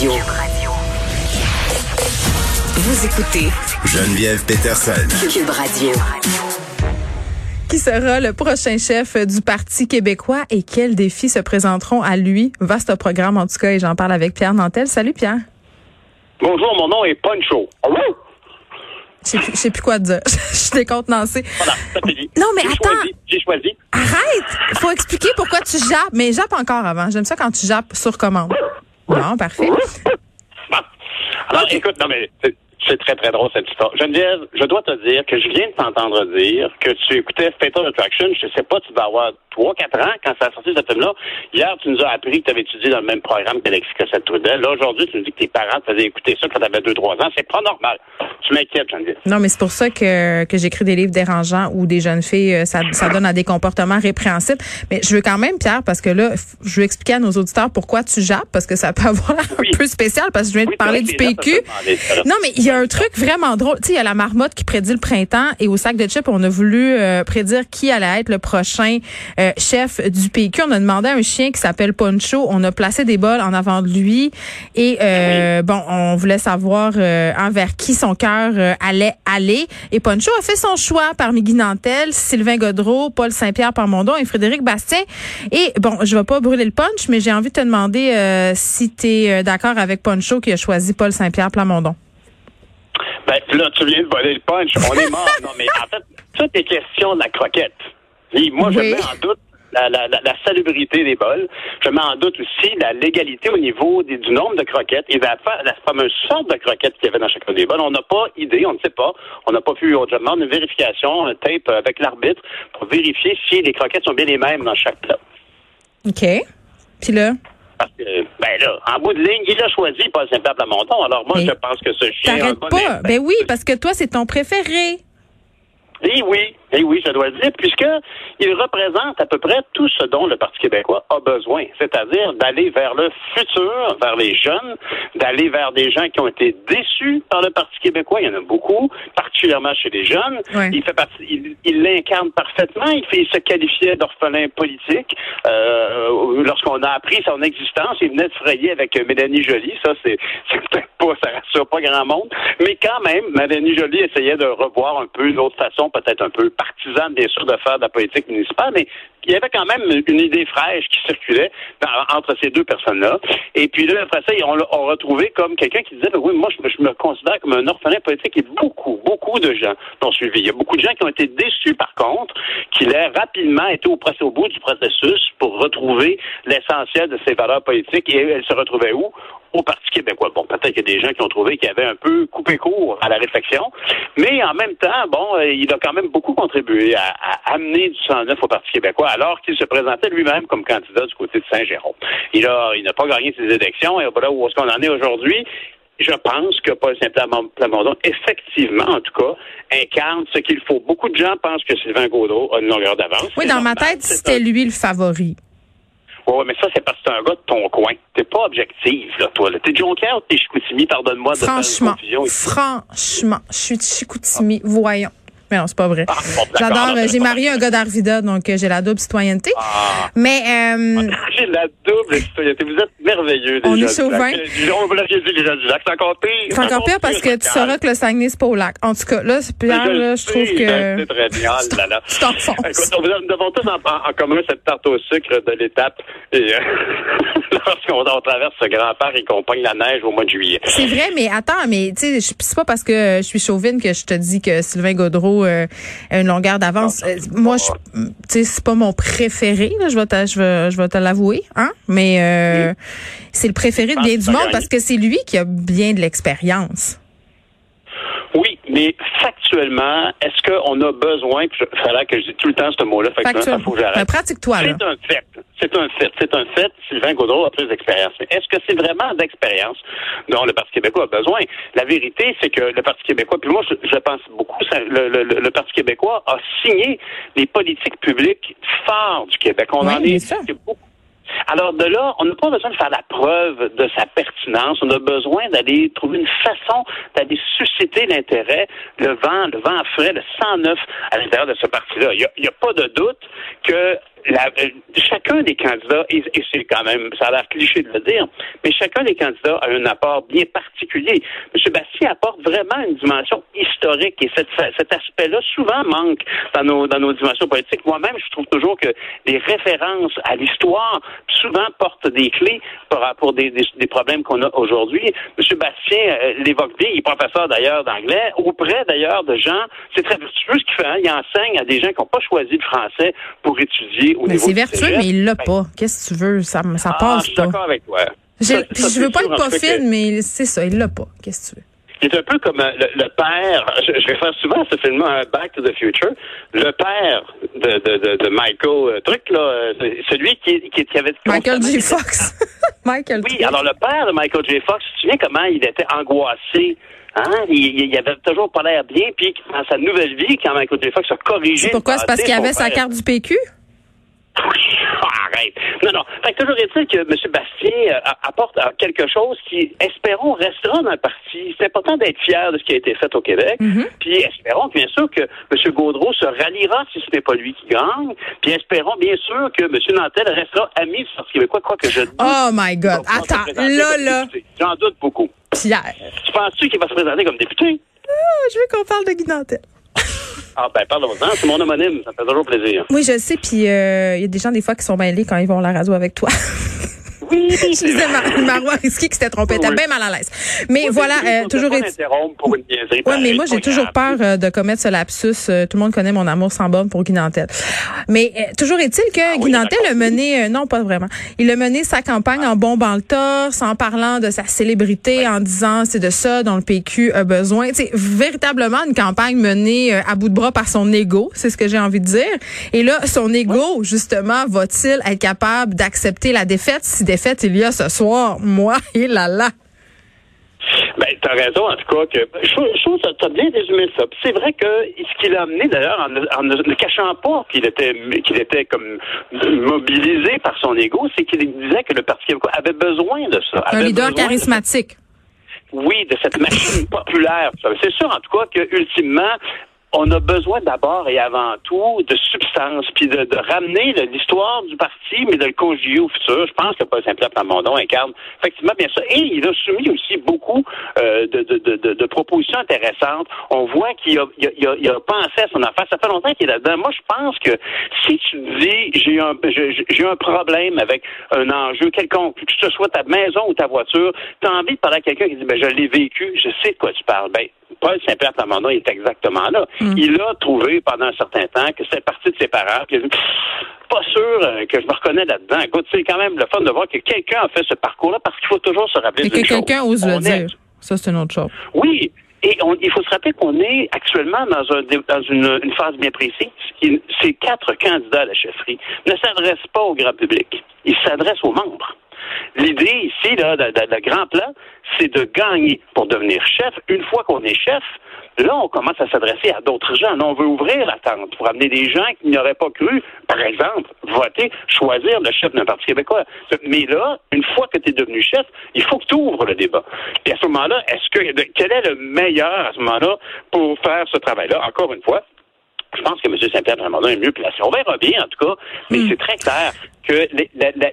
Radio. Vous écoutez Geneviève Peterson. Cube Radio. Qui sera le prochain chef du Parti québécois et quels défis se présenteront à lui? Vaste programme en tout cas et j'en parle avec Pierre Nantel. Salut Pierre. Bonjour, mon nom est Poncho. Plus, je sais plus quoi dire. Je suis décontenancée. Voilà, ça dit. Non, mais attends. J'ai choisi. Arrête! Faut expliquer pourquoi tu jappes. Mais jappe encore avant. J'aime ça quand tu jappes sur commande. Bon, parfait. Bon. Alors, écoute, non, mais c'est- c'est très, très drôle cette histoire. Geneviève, je dois te dire que je viens de t'entendre dire que tu écoutais Fatal Attraction. Je sais pas, tu vas avoir 3-4 ans quand ça a sorti ce film-là. Hier, tu nous as appris que tu avais étudié dans le même programme qu'Alexis Cossette-Trudel. Là, aujourd'hui, tu nous dis que tes parents te faisaient écouter ça quand tu avais 2-3 ans. C'est pas normal. Tu m'inquiètes, Geneviève. Non, mais c'est pour ça que, que j'écris des livres dérangeants où des jeunes filles, euh, ça, ça donne à des comportements répréhensibles. Mais je veux quand même, Pierre, parce que là, je veux expliquer à nos auditeurs pourquoi tu jappes, parce que ça peut avoir Oui. un peu spécial, parce que je viens de parler du que PQ. Non, mais il y a un truc vraiment drôle. Tu sais, il y a la marmotte qui prédit le printemps et au sac de chips, on a voulu euh, prédire qui allait être le prochain euh, chef du PQ. On a demandé à un chien qui s'appelle Poncho. On a placé des bols en avant de lui et euh, bon, on voulait savoir euh, envers qui son cœur euh, allait aller. Et Poncho a fait son choix parmi Guy Nantel, Sylvain Godreau, Paul Saint-Pierre Parmondon et Frédéric Bastien. Et bon, je vais pas brûler le punch, mais j'ai envie de te demander euh, si tu es d'accord avec Poncho qui a choisi Paul Saint-Pierre Plamondon. Ben, là, tu viens de voler le punch. On est mort. non, mais en fait, tout est question de la croquette. Et moi, je mets en doute la, la, la, la salubrité des bols. Je mets en doute aussi la légalité au niveau des- du nombre de croquettes et fa- la fameuse sorte de croquettes qu'il y avait dans chacun des bols. On n'a pas idée, on ne sait pas. On n'a pas pu, on demande une vérification, un tape avec l'arbitre pour vérifier si les croquettes sont bien les mêmes dans chaque plat. OK. Puis là, Parce que, ben là, en bout de ligne, il a choisi Paul Saint-Pierre Plamondon. Alors moi, Mais je pense que ce chien t'arrêtes pas. Ben oui, parce que toi, c'est ton préféré. Eh oui, eh oui, je dois le dire, puisque il représente à peu près tout ce dont le Parti québécois a besoin, c'est-à-dire d'aller vers le futur, vers les jeunes, d'aller vers des gens qui ont été déçus par le Parti québécois. Il y en a beaucoup, particulièrement chez les jeunes. Ouais. Il fait partie, il il l'incarne parfaitement. Il, fait, il se qualifiait d'orphelin politique euh, lorsqu'on a appris son existence. Il venait de frayer avec euh, Mélanie Joly. Ça, c'est c'est peut-être pas, ça rassure pas grand monde, mais quand même, Mélanie Joly essayait de revoir un peu une autre façon, peut-être un peu partisane, bien sûr, de faire de la politique municipale, mais il y avait quand même une idée fraîche qui circulait dans- entre ces deux personnes-là. Et puis là, après ça, on l'a retrouvé comme quelqu'un qui disait, ben oui, moi, je, je me considère comme un orphelin politique et beaucoup, beaucoup de gens l'ont suivi. Il y a beaucoup de gens qui ont été déçus, par contre, qu'il ait rapidement été au, au bout du processus pour retrouver l'essentiel de ses valeurs politiques. Et elles se retrouvaient où? Au Parti québécois. Bon, peut-être qu'il y a des gens qui ont trouvé qu'il avait un peu coupé court à la réflexion, mais en même temps, bon, euh, il a quand même beaucoup contribué à, amener du 109 au Parti québécois, alors qu'il se présentait lui-même comme candidat du côté de Saint-Jérôme. Il il n'a pas gagné ses élections, et voilà où est-ce qu'on en est aujourd'hui. Je pense que Paul Saint-Plamondon, effectivement, en tout cas, incarne ce qu'il faut. Beaucoup de gens pensent que Sylvain Gaudreau a une longueur d'avance. Oui, dans ma tête, c'était lui le favori. Ouais, mais ça, c'est parce que t'es un gars de ton coin. T'es pas objectif, là, toi. T'es Jonquière ou t'es Chicoutimi, pardonne-moi de faire une Franchement, confusion franchement, je suis de Chicoutimi. Voyons. Mais non, c'est pas vrai. Ah, bon, J'adore. euh, c'est J'ai marié un gars d'Arvida, donc euh, j'ai la double citoyenneté. Ah. Mais euh, J'ai la double citoyenneté. Vous êtes merveilleux, On est chauvin. On vous l'aviez dit, les gens du lac. C'est encore pire. c'est encore pire parce que tu sauras que le Saguenay, c'est pas au lac. En tout cas, là, c'est Pierre, là, je trouve C'est que très bien, là, là. tu. Écoute, on- nous avons tous en, commun cette tarte au sucre de l'étape. Et lorsqu'on on traverse ce grand parc et qu'on pogne la neige au mois de juillet. C'est vrai, mais attends, mais tu sais, je- c'est pas parce que je suis chauvine que je te dis que Sylvain Gaudreau euh, une longueur d'avance. Euh, moi, je, tu sais, c'est pas mon préféré, là, je vais te, je vais, je vais te l'avouer, hein. Mais euh, c'est le préféré de bien du monde parce que c'est lui qui a bien de l'expérience. Oui, mais factuellement, est-ce qu'on a besoin, puis il fallait que je dise tout le temps ce mot-là, fait que Factuel. il faut que j'arrête. Pratique-toi, là. C'est un fait. C'est un fait. C'est un fait. Sylvain Gaudreau a plus d'expérience. Mais est-ce que c'est vraiment d'expérience dont le Parti québécois a besoin? La vérité, c'est que le Parti québécois, puis moi, je, je pense beaucoup, ça, le, le- le Parti québécois a signé les politiques publiques phares du Québec. On Oui, en est, c'est beaucoup alors de là, on n'a pas besoin de faire la preuve de sa pertinence. On a besoin d'aller trouver une façon d'aller susciter l'intérêt, le vent, le vent frais, le 109 à l'intérieur de ce parti-là. Il n'y a, pas de doute que euh, chacun des candidats, et, c'est quand même, ça a l'air cliché de le dire, mais chacun des candidats a un apport bien particulier. M. Bastien apporte vraiment une dimension historique et cet, aspect-là souvent manque dans nos, dans nos dimensions politiques. Moi-même, je trouve toujours que les références à l'histoire souvent portent des clés pour, pour des, des, problèmes qu'on a aujourd'hui. M. Bastien euh, l'évoque bien, il est professeur d'ailleurs d'anglais, auprès d'ailleurs de gens, c'est très vertueux ce qu'il fait, hein. il enseigne à des gens qui n'ont pas choisi le français pour étudier au mais C'est vertueux, mais il l'a pas. Qu'est-ce que tu veux? Ça, ça ah, passe je suis d'accord avec toi. Je, je veux pas être pas fine, mais c'est ça, il l'a pas. Qu'est-ce que tu veux? Il est un peu comme euh, le, père, je, je, réfère souvent à ce film là Back to the Future, le père de, de, de, de Michael, euh, truc là, euh, celui qui, qui, qui avait... Michael J. Fox. Michael Oui, alors le père de Michael J. Fox, tu te souviens comment il était angoissé Hein? Il, il, avait toujours pas l'air bien, puis dans sa nouvelle vie, quand Michael J. Fox a corrigé. Pourquoi? C'est parce qu'il avait sa carte du PQ? arrête. Non, non. Fait toujours est-il que M. Bastien euh, apporte euh, quelque chose qui, espérons, restera dans le parti. C'est important d'être fier de ce qui a été fait au Québec. Mm-hmm. Puis espérons bien sûr que M. Gaudreau se ralliera si ce n'est pas lui qui gagne. Puis espérons bien sûr que M. Nantel restera ami du Parti québécois, quoi que je dise. Oh my God. Attends, là, là. J'en doute beaucoup. Pierre. Tu penses-tu qu'il va se présenter comme député? Ah, je veux qu'on parle de Guy Nantel. Ah ben pardon, c'est mon homonyme, ça fait toujours plaisir. Oui, je sais, puis euh, il y a des gens des fois qui sont mêlés quand ils vont à la radio avec toi. Oui, je disais Marois Risky qui s'était trompé. Elle bien mal à l'aise. Mais voilà, euh, toujours. Pour une ouais, mais moi, j'ai toujours peur euh, de commettre ce lapsus. Euh, tout le monde connaît mon amour sans borne pour Guinantel. Mais toujours est-il que ah, a mené, non, pas vraiment. Il a mené sa campagne en bombant le torse, en parlant de sa célébrité, en disant c'est de ça dont le PQ a besoin. C'est véritablement une campagne menée à bout de bras par son ego, c'est ce que j'ai envie de dire. Et là, son ego, justement, va-t-il être capable d'accepter la défaite si défaite il y a ce soir. Moi, et là là. Ben, t'as raison, en tout cas, que je trouve que t'as bien résumé ça. C'est vrai que ce qu'il a amené, d'ailleurs, en, ne cachant pas qu'il était qu'il était comme mobilisé par son ego, c'est qu'il disait que le Parti québécois avait besoin de ça. Un leader charismatique. oui, de cette machine populaire. C'est sûr, en tout cas, que ultimement, on a besoin d'abord et avant tout de substance, puis de, ramener l'histoire du parti, mais de le conjuguer au futur. Je pense que Paul Saint-Pierre Plamondon incarne effectivement bien ça. Et il a soumis aussi beaucoup euh, de, de, de, propositions intéressantes. On voit qu'il a, il a, il a, pensé à son affaire. Ça fait longtemps qu'il est là-dedans. Moi, je pense que si tu dis j'ai un j'ai un problème avec un enjeu quelconque, que ce soit ta maison ou ta voiture, tu as envie de parler à quelqu'un qui dit ben je l'ai vécu, je sais de quoi tu parles. Ben Paul Saint-Pierre Plamondon est exactement là. Mm. Il a trouvé pendant un certain temps que c'est parti de ses parents. Puis il a dit, pas sûr euh, que je me reconnais là-dedans. Écoute, c'est quand même le fun de voir que quelqu'un a fait ce parcours-là parce qu'il faut toujours se rappeler Et que quelqu'un ose le dire. Ça, c'est une autre chose. Oui. Et il faut se rappeler qu'on est actuellement dans, un, dans une, une phase bien précise. Ces quatre candidats à la chefferie ne s'adressent pas au grand public. Ils s'adressent aux membres. L'idée ici, là, de, grand plan, c'est de gagner pour devenir chef. Une fois qu'on est chef, là, on commence à s'adresser à d'autres gens. Là, on veut ouvrir la tente pour amener des gens qui n'auraient pas cru, par exemple, voter, choisir le chef d'un parti québécois. Mais là, une fois que tu es devenu chef, il faut que tu ouvres le débat. Et à ce moment-là, est-ce que quel est le meilleur à ce moment-là pour faire ce travail-là? Encore une fois, je pense que M. Saint-Pierre Plamondon est mieux placé. On verra bien, en tout cas, mais hmm. c'est très clair que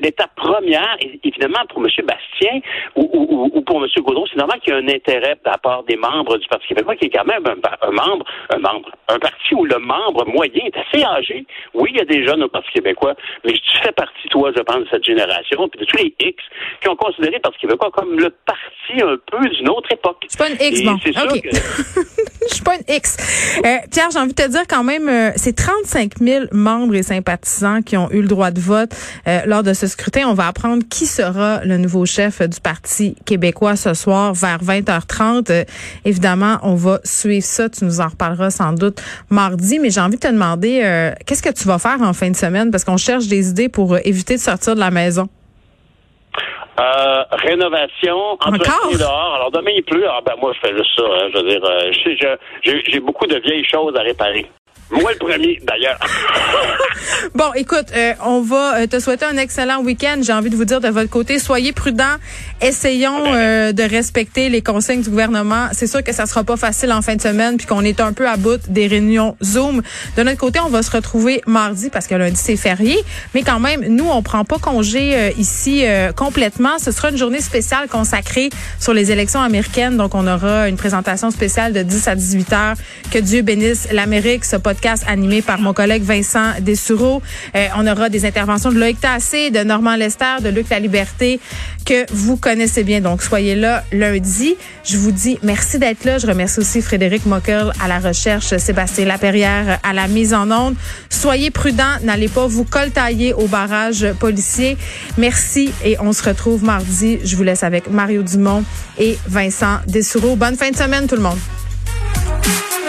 l'étape première, évidemment, pour M. Bastien ou, pour M. Gaudreau, c'est normal qu'il y ait un intérêt de la part des membres du Parti québécois, qui est quand même un, membre, un membre, un parti où le membre moyen est assez âgé. Oui, il y a des jeunes au Parti québécois, mais tu fais partie, toi, je pense, de cette génération, puis de tous les X qui ont considéré le Parti québécois comme le parti un peu d'une autre époque. C'est pas une X, bon. OK. Je suis pas une X. Euh, Pierre, j'ai envie de te dire quand même, euh, c'est 35 000 membres et sympathisants qui ont eu le droit de vote euh, lors de ce scrutin. On va apprendre qui sera le nouveau chef du Parti québécois ce soir vers 20h30. Euh, évidemment, on va suivre ça. Tu nous en reparleras sans doute mardi. Mais j'ai envie de te demander, qu'est-ce que tu vas faire en fin de semaine? Parce qu'on cherche des idées pour éviter de sortir de la maison. rénovation, entretien dehors. Alors demain il pleut. Ah ben moi je fais juste ça. Hein. je veux dire, j'ai beaucoup de vieilles choses à réparer. Moi le premier, d'ailleurs. bon, écoute, euh, on va euh, te souhaiter un excellent week-end. J'ai envie de vous dire de votre côté, soyez prudents. Essayons euh, de respecter les consignes du gouvernement. C'est sûr que ça sera pas facile en fin de semaine, puis qu'on est un peu à bout des réunions Zoom. De notre côté, on va se retrouver mardi parce que lundi c'est férié, mais quand même, nous on prend pas congé ici complètement. Ce sera une journée spéciale consacrée sur les élections américaines. Donc on aura une présentation spéciale de 10 à 18 heures. Que Dieu bénisse l'Amérique. Ce podcast animé par mon collègue Vincent Dessureau. Euh, on aura des interventions de Loïc Tassé, de Normand Lester, de Luc La Liberté, que vous connaissez bien. Donc, soyez là lundi. Je vous dis merci d'être là. Je remercie aussi Frédéric Mockel à la recherche, Sébastien Laperrière à la mise en onde. Soyez prudents. N'allez pas vous coltailler au barrage policier. Merci et on se retrouve mardi. Je vous laisse avec Mario Dumont et Vincent Dessureau. Bonne fin de semaine, tout le monde.